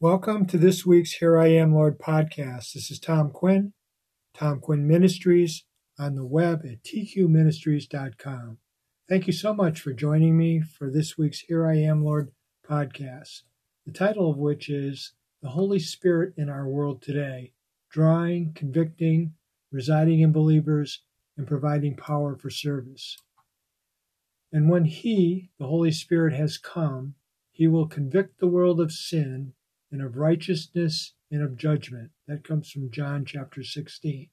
Welcome to this week's Here I Am, Lord podcast. This is Tom Quinn, Tom Quinn Ministries, on the web at tqministries.com. Thank you so much for joining me for this week's Here I Am, Lord podcast, the title of which is The Holy Spirit in Our World Today, drawing, convicting, residing in believers, and providing power for service. And when He, the Holy Spirit, has come, He will convict the world of sin and of righteousness and of judgment. That comes from John chapter 16.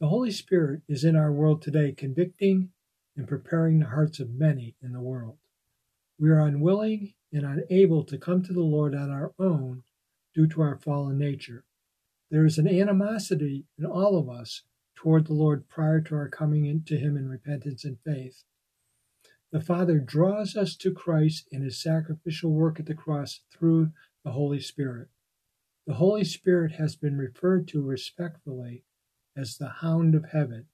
The Holy Spirit is in our world today, convicting and preparing the hearts of many in the world. We are unwilling and unable to come to the Lord on our own due to our fallen nature. There is an animosity in all of us toward the Lord prior to our coming into Him in repentance and faith. The Father draws us to Christ in His sacrificial work at the cross through the Holy Spirit. The Holy Spirit has been referred to respectfully as the hound of heaven.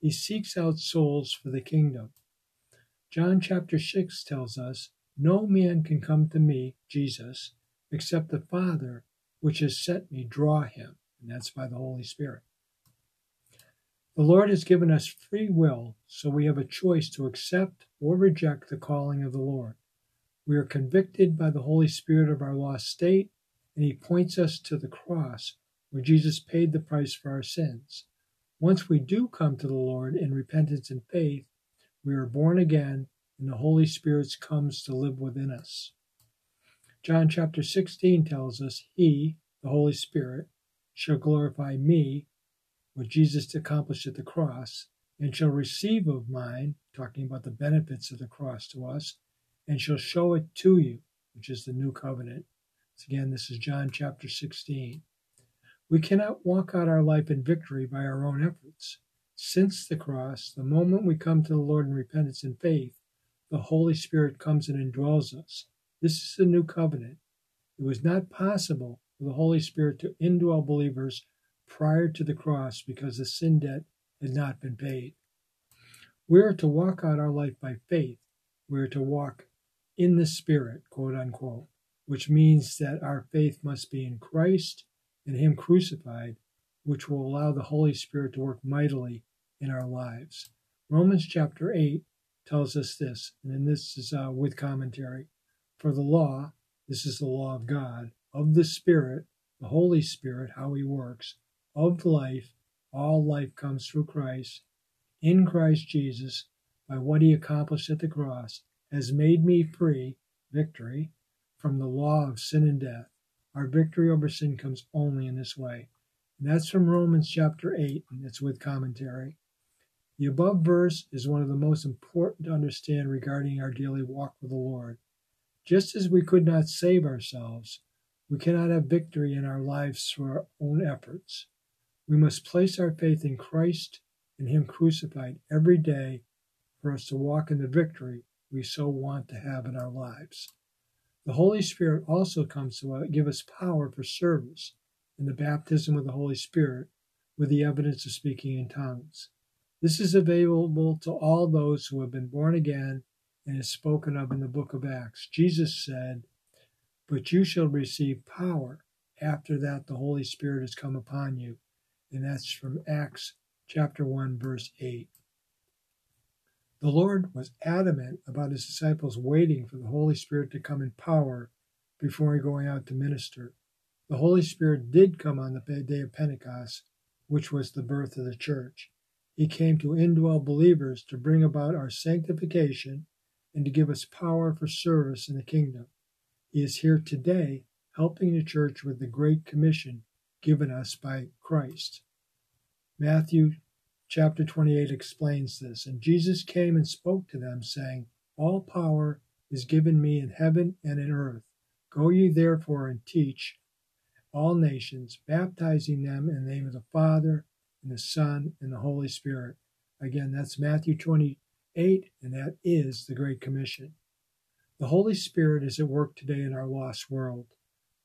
He seeks out souls for the kingdom. John chapter 6 tells us, No man can come to me, Jesus, except the Father which has sent me draw him. And that's by the Holy Spirit. The Lord has given us free will, so we have a choice to accept or reject the calling of the Lord. We are convicted by the Holy Spirit of our lost state, and He points us to the cross where Jesus paid the price for our sins. Once we do come to the Lord in repentance and faith, we are born again, and the Holy Spirit comes to live within us. John chapter 16 tells us, He, the Holy Spirit, shall glorify me, what Jesus accomplished at the cross, and shall receive of mine, talking about the benefits of the cross to us, and shall show it to you, which is the new covenant. So again, this is John chapter 16. We cannot walk out our life in victory by our own efforts. Since the cross, the moment we come to the Lord in repentance and faith, the Holy Spirit comes and indwells us. This is the new covenant. It was not possible for the Holy Spirit to indwell believers prior to the cross because the sin debt had not been paid. We are to walk out our life by faith. We are to walk in the Spirit, quote unquote, which means that our faith must be in Christ and Him crucified, which will allow the Holy Spirit to work mightily in our lives. Romans chapter 8 tells us this, and this is uh, with commentary. For the law, this is the law of God, of the Spirit, the Holy Spirit, how He works, of life, all life comes through Christ, in Christ Jesus, by what He accomplished at the cross, has made me free, victory, from the law of sin and death. Our victory over sin comes only in this way. And that's from Romans chapter 8, and it's with commentary. The above verse is one of the most important to understand regarding our daily walk with the Lord. Just as we could not save ourselves, we cannot have victory in our lives through our own efforts. We must place our faith in Christ and Him crucified every day for us to walk in the victory we so want to have in our lives. The Holy Spirit also comes to uh, give us power for service in the baptism of the Holy Spirit with the evidence of speaking in tongues. This is available to all those who have been born again and is spoken of in the book of Acts. Jesus said, But you shall receive power after that the Holy Spirit has come upon you. And that's from Acts chapter 1, verse 8. The Lord was adamant about his disciples waiting for the Holy Spirit to come in power before going out to minister. The Holy Spirit did come on the day of Pentecost, which was the birth of the church. He came to indwell believers to bring about our sanctification and to give us power for service in the kingdom. He is here today helping the church with the great commission given us by Christ. Matthew chapter 28 explains this. And Jesus came and spoke to them, saying, All power is given me in heaven and in earth. Go ye therefore and teach all nations, baptizing them in the name of the Father, and the Son, and the Holy Spirit. Again, that's Matthew 28, and that is the Great Commission. The Holy Spirit is at work today in our lost world.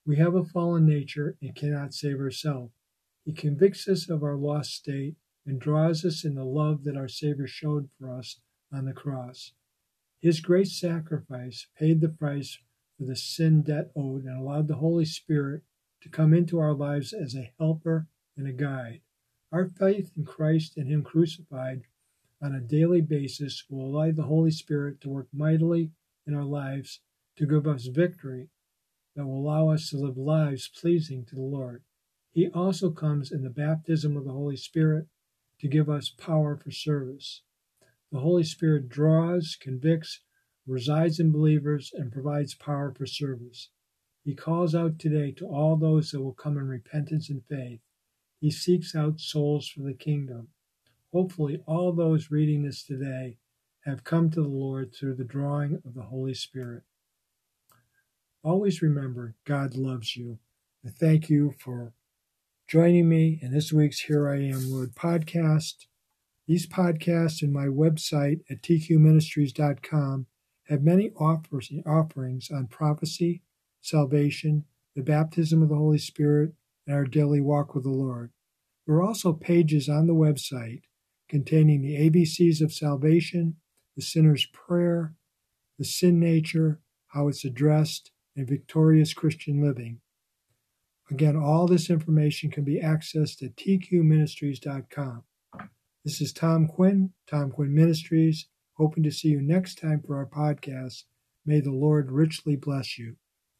We have a fallen nature and cannot save ourselves. He convicts us of our lost state and draws us in the love that our Savior showed for us on the cross. His great sacrifice paid the price for the sin debt owed and allowed the Holy Spirit to come into our lives as a helper and a guide. Our faith in Christ and Him crucified on a daily basis will allow the Holy Spirit to work mightily in our lives to give us victory that will allow us to live lives pleasing to the Lord. He also comes in the baptism of the Holy Spirit to give us power for service. The Holy Spirit draws, convicts, resides in believers, and provides power for service. He calls out today to all those that will come in repentance and faith. He seeks out souls for the kingdom. Hopefully, all those reading this today have come to the Lord through the drawing of the Holy Spirit. Always remember, God loves you. I thank you for joining me in this week's Here I Am Lord podcast. These podcasts and my website at tqministries.com have many offers, offerings on prophecy, salvation, the baptism of the Holy Spirit, and our daily walk with the Lord. There are also pages on the website containing the ABCs of salvation, the sinner's prayer, the sin nature, how it's addressed, and victorious Christian living. Again, all this information can be accessed at tqministries.com. This is Tom Quinn, Tom Quinn Ministries, hoping to see you next time for our podcast. May the Lord richly bless you.